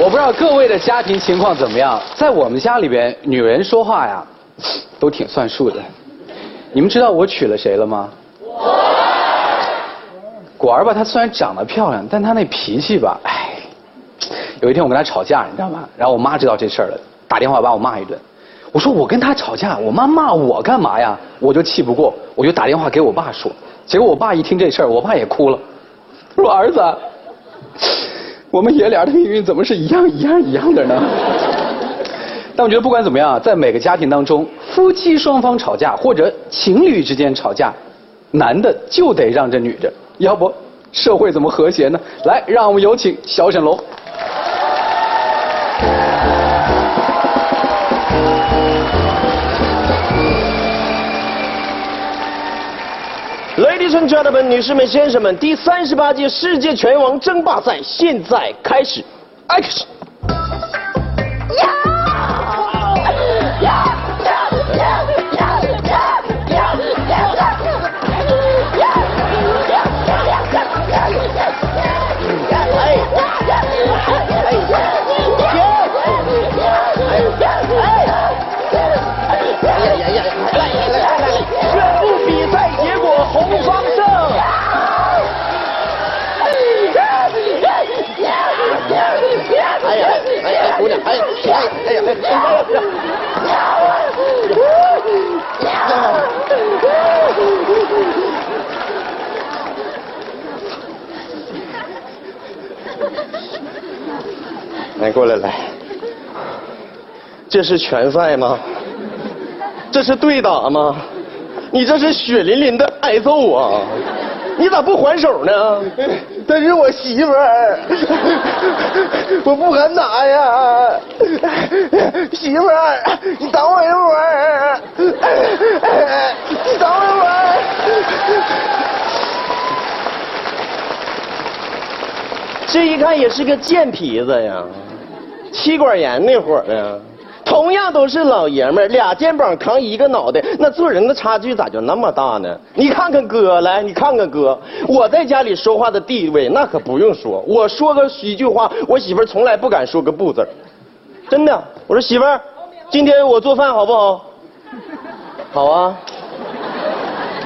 我不知道各位的家庭情况怎么样，在我们家里边，女人说话呀，都挺算数的。你们知道我娶了谁了吗？果儿吧，她虽然长得漂亮，但她那脾气吧，哎，有一天我跟她吵架，你知道吗？然后我妈知道这事儿了，打电话把我骂一顿。我说我跟她吵架，我妈骂我干嘛呀？我就气不过，我就打电话给我爸说。结果我爸一听这事儿，我爸也哭了，说儿子。我们爷俩的命运怎么是一样一样一样的呢？但我觉得不管怎么样，在每个家庭当中，夫妻双方吵架或者情侣之间吵架，男的就得让着女的，要不社会怎么和谐呢？来，让我们有请小沈龙。Ladies and gentlemen，女士们、先生们，第三十八届世界拳王争霸赛现在开始，Action！来，过来来，这是拳赛吗？这是对打吗？你这是血淋淋的挨揍啊！你咋不还手呢？她是我媳妇儿，我不敢打呀。媳妇儿，你等我一会儿。你等我一会儿。这一看也是个贱皮子呀，妻管严那会儿呀。同样都是老爷们儿，俩肩膀扛一个脑袋，那做人的差距咋就那么大呢？你看看哥，来，你看看哥，我在家里说话的地位那可不用说，我说个一句话，我媳妇儿从来不敢说个不字真的。我说媳妇儿，今天我做饭好不好？好啊。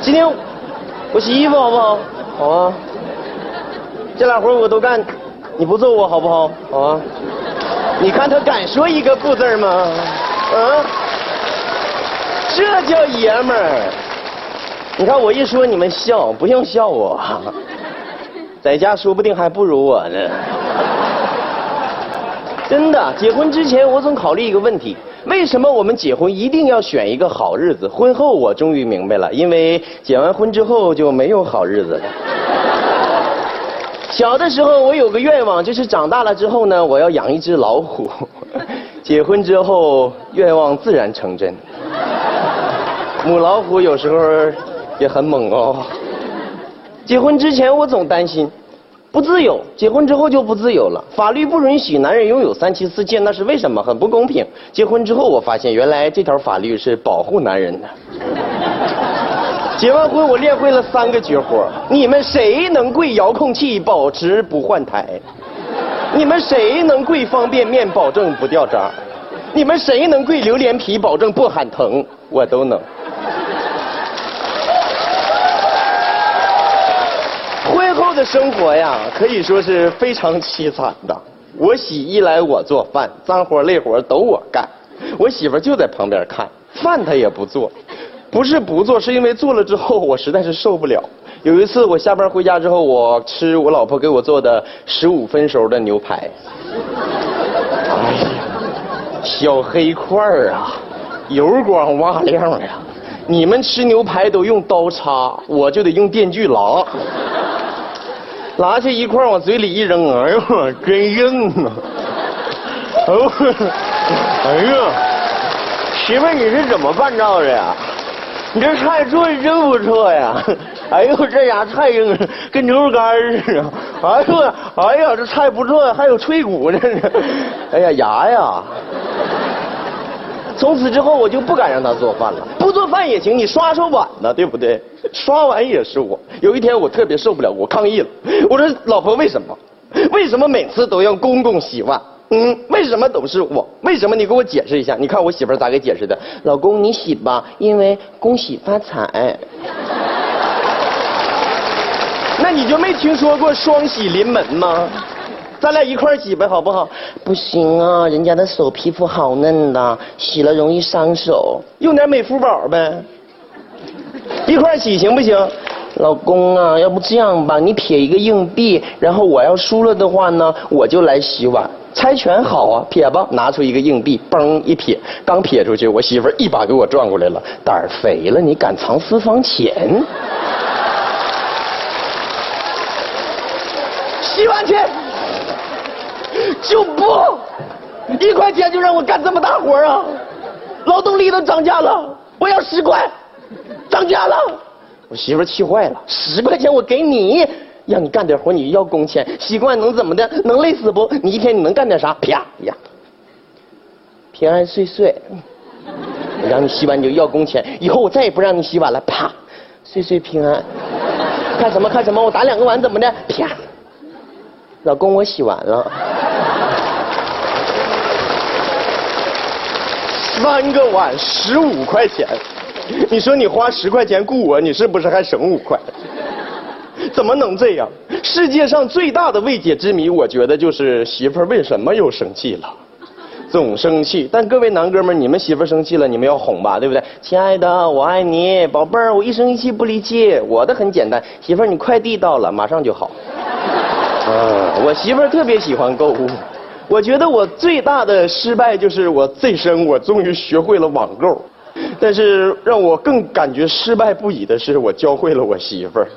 今天我洗衣服好不好？好啊。这俩活我都干，你不揍我好不好？好啊。你看他敢说一个不字吗？啊，这叫爷们儿。你看我一说你们笑，不用笑我，在家说不定还不如我呢。真的，结婚之前我总考虑一个问题：为什么我们结婚一定要选一个好日子？婚后我终于明白了，因为结完婚之后就没有好日子了。小的时候，我有个愿望，就是长大了之后呢，我要养一只老虎。结婚之后，愿望自然成真。母老虎有时候也很猛哦。结婚之前，我总担心不自由，结婚之后就不自由了。法律不允许男人拥有三妻四妾，那是为什么？很不公平。结婚之后，我发现原来这条法律是保护男人的。结完婚，我练会了三个绝活。你们谁能跪遥控器保持不换台？你们谁能跪方便面保证不掉渣？你们谁能跪榴莲皮保证不喊疼？我都能。婚后的生活呀，可以说是非常凄惨的。我洗衣来我做饭，脏活累活都我干，我媳妇就在旁边看，饭她也不做。不是不做，是因为做了之后我实在是受不了。有一次我下班回家之后，我吃我老婆给我做的十五分熟的牛排，哎呀，小黑块儿啊，油光瓦亮呀。你们吃牛排都用刀叉，我就得用电锯拉。拉下一块往嘴里一扔，哎呦，真硬啊！哎呀，媳妇你是怎么办到的呀？你这菜做的真不错呀！哎呦，这家菜硬，跟牛肉干似的。哎呦，哎呀，这菜不错，还有脆骨呢。哎呀，牙呀！从此之后，我就不敢让他做饭了。不做饭也行，你刷刷碗呢，对不对？刷碗也是我。有一天，我特别受不了，我抗议了。我说：“老婆，为什么？为什么每次都要公公洗碗？嗯，为什么都是我？为什么？你给我解释一下。你看我媳妇儿咋给解释的？老公，你洗吧，因为恭喜发财。那你就没听说过双喜临门吗？咱俩一块儿洗呗，好不好？不行啊，人家的手皮肤好嫩的，洗了容易伤手。用点美肤宝呗，一块儿洗行不行？老公啊，要不这样吧，你撇一个硬币，然后我要输了的话呢，我就来洗碗。猜拳好啊，撇吧，拿出一个硬币，嘣一撇，刚撇出去，我媳妇儿一把给我转过来了，胆儿肥了，你敢藏私房钱？洗碗去，就不一块钱就让我干这么大活啊！劳动力都涨价了，我要十块，涨价了。我媳妇儿气坏了，十块钱我给你，让你干点活你要工钱，习惯能怎么的？能累死不？你一天你能干点啥？啪呀，平安岁岁，我让你洗碗你就要工钱，以后我再也不让你洗碗了。啪，岁岁平安。看什么看什么？我打两个碗怎么的？啪，老公我洗完了。三个碗十五块钱，你说你花十块钱雇我，你是不是还省五块？怎么能这样？世界上最大的未解之谜，我觉得就是媳妇儿为什么又生气了，总生气。但各位男哥们儿，你们媳妇儿生气了，你们要哄吧，对不对？亲爱的，我爱你，宝贝儿，我一生一气不离弃。我的很简单，媳妇儿，你快递到了，马上就好。嗯，我媳妇儿特别喜欢购物。我觉得我最大的失败就是我这生我终于学会了网购，但是让我更感觉失败不已的是，我教会了我媳妇儿，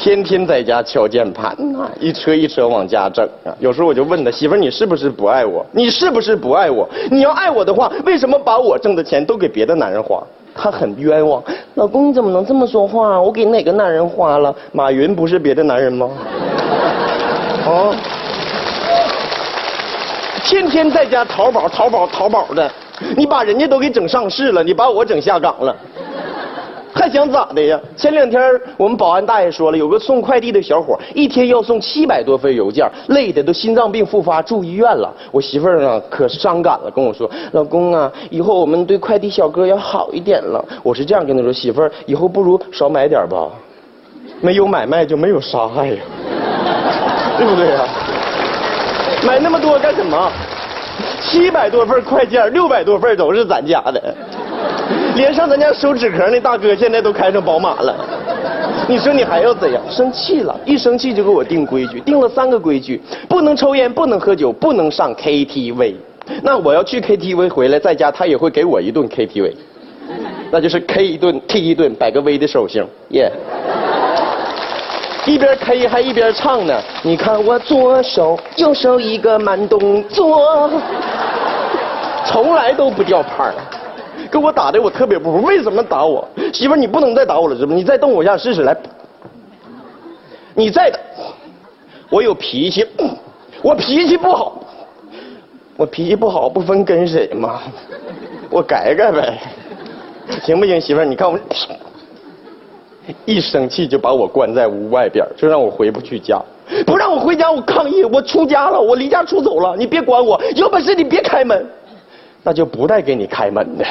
天天在家敲键盘呐，一车一车往家整啊。有时候我就问他媳妇儿，你是不是不爱我？你是不是不爱我？你要爱我的话，为什么把我挣的钱都给别的男人花？他很冤枉。老公你怎么能这么说话？我给哪个男人花了？马云不是别的男人吗？哦。天天在家淘宝、淘宝、淘宝的，你把人家都给整上市了，你把我整下岗了，还想咋的呀？前两天我们保安大爷说了，有个送快递的小伙，一天要送七百多份邮件，累的都心脏病复发住医院了。我媳妇儿啊可伤感了，跟我说：“老公啊，以后我们对快递小哥要好一点了。”我是这样跟他说：“媳妇儿，以后不如少买点吧，没有买卖就没有杀害呀，对不对呀？”买那么多干什么？七百多份快件，六百多份都是咱家的，连上咱家收纸壳那大哥现在都开上宝马了。你说你还要怎样？生气了，一生气就给我定规矩，定了三个规矩：不能抽烟，不能喝酒，不能上 KTV。那我要去 KTV 回来，在家他也会给我一顿 KTV，那就是 K 一顿 T 一顿，摆个 V 的手型，耶。一边 K 还一边唱呢，你看我左手右手一个慢动作，从来都不掉拍儿，给我打的我特别不服，为什么打我？媳妇你不能再打我了，是不？你再动我一下试试来，你再打，我有脾气，我脾气不好，我脾气不好不分跟谁吗？我改改呗，行不行？媳妇你看我。一生气就把我关在屋外边，就让我回不去家，不让我回家，我抗议，我出家了，我离家出走了，你别管我，有本事你别开门，那就不带给你开门的。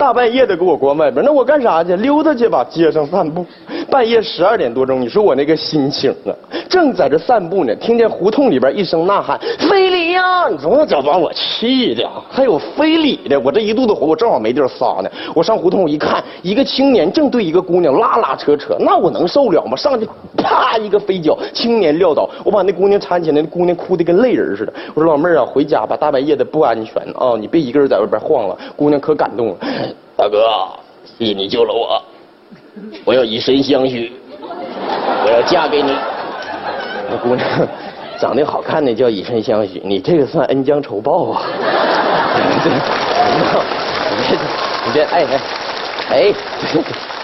大半夜的给我关外边，那我干啥去？溜达去吧，街上散步。半夜十二点多钟，你说我那个心情啊，正在这散步呢，听见胡同里边一声呐喊：“飞呀！”你说这把我气的，还有非礼的，我这一肚子火，我正好没地儿撒呢。我上胡同一看，一个青年正对一个姑娘拉拉扯扯，那我能受了吗？上去啪一个飞脚，青年撂倒，我把那姑娘搀起来，那姑娘哭的跟泪人似的。我说老妹儿啊，回家吧，大半夜的不安全啊，你别一个人在外边晃了。姑娘可感动了，大哥，谢谢你救了我。我要以身相许，我要嫁给你。那姑娘长得好看的叫以身相许，你这个算恩将仇报啊！你别，你别，哎哎哎，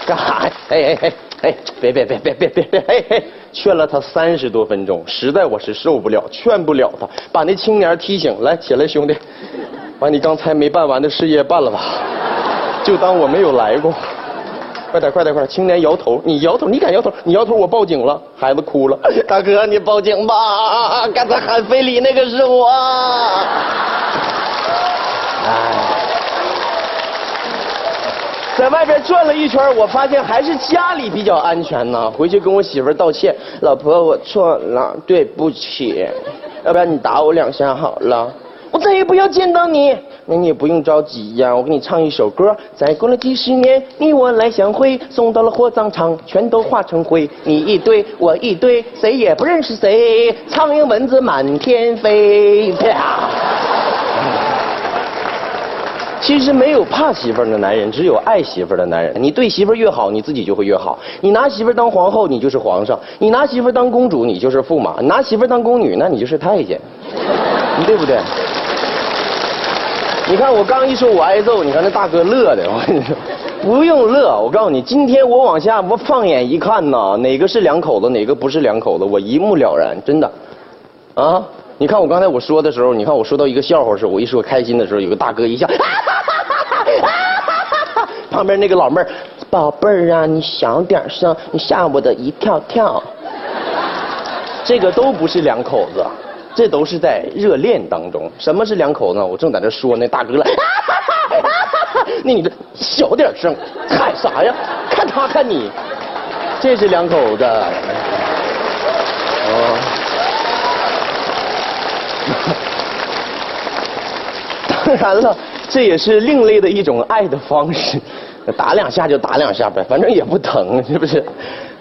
干啥呀？哎哎哎哎，别别别别别别别，哎哎，劝了他三十多分钟，实在我是受不了，劝不了他，把那青年提醒来，起来兄弟，把你刚才没办完的事业办了吧，就当我没有来过。快点快点快点！青年摇头，你摇头，你敢摇头？你摇头，我报警了。孩子哭了，大哥你报警吧，刚才喊非礼那个是我。哎。在外边转了一圈，我发现还是家里比较安全呢。回去跟我媳妇道歉，老婆我错了，对不起。要不然你打我两下好了，我再也不要见到你。那你也不用着急呀，我给你唱一首歌。再过了几十年，你我来相会，送到了火葬场，全都化成灰。你一堆，我一堆，谁也不认识谁，苍蝇蚊子满天飞。其实没有怕媳妇的男人，只有爱媳妇的男人。你对媳妇越好，你自己就会越好。你拿媳妇当皇后，你就是皇上；你拿媳妇当公主，你就是驸马；拿媳妇当宫女，那你就是太监，你对不对？你看我刚一说我挨揍，你看那大哥乐的，我跟你说，不用乐。我告诉你，今天我往下我放眼一看呐，哪个是两口子，哪个不是两口子，我一目了然，真的。啊，你看我刚才我说的时候，你看我说到一个笑话时候，我一说开心的时候，有个大哥一笑。旁边那个老妹儿，宝贝儿啊，你小点声，你吓我的一跳跳。这个都不是两口子，这都是在热恋当中。什么是两口子？我正在这说，那大哥了，那你这小点声，喊啥呀？看他看你，这是两口子。哦。当然了。这也是另类的一种爱的方式，打两下就打两下呗，反正也不疼，是不是？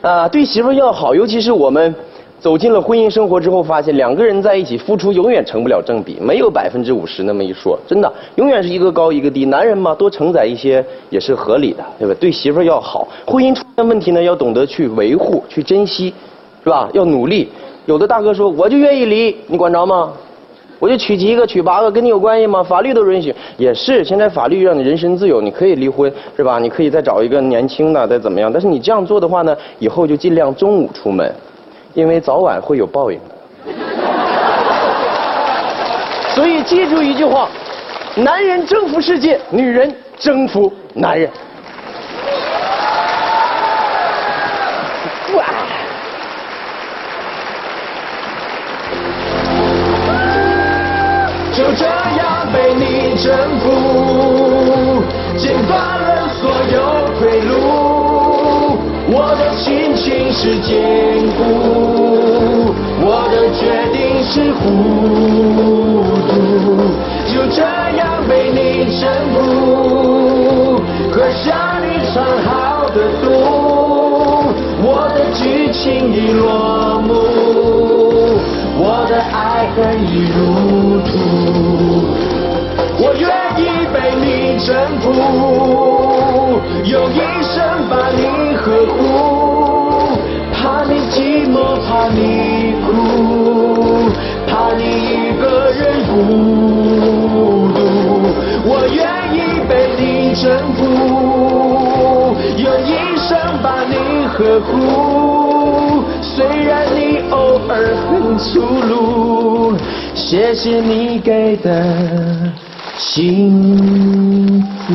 啊，对媳妇要好，尤其是我们走进了婚姻生活之后，发现两个人在一起付出永远成不了正比，没有百分之五十那么一说，真的，永远是一个高一个低。男人嘛，多承载一些也是合理的，对吧？对媳妇要好，婚姻出现问题呢，要懂得去维护、去珍惜，是吧？要努力。有的大哥说，我就愿意离，你管着吗？我就娶几个娶八个，跟你有关系吗？法律都允许，也是。现在法律让你人身自由，你可以离婚，是吧？你可以再找一个年轻的，再怎么样。但是你这样做的话呢，以后就尽量中午出门，因为早晚会有报应的。所以记住一句话：男人征服世界，女人征服男人。就这样被你征服，剪断了所有退路。我的心情是坚固，我的决定是糊涂。就这样被你征服，喝下你藏好的毒，我的剧情已落幕，我的爱恨已入土。我愿意被你征服，用一生把你呵护，怕你寂寞，怕你哭，怕你一个人孤独。我愿意被你征服，用一生把你呵护，虽然你偶尔很粗鲁，谢谢你给的。幸福。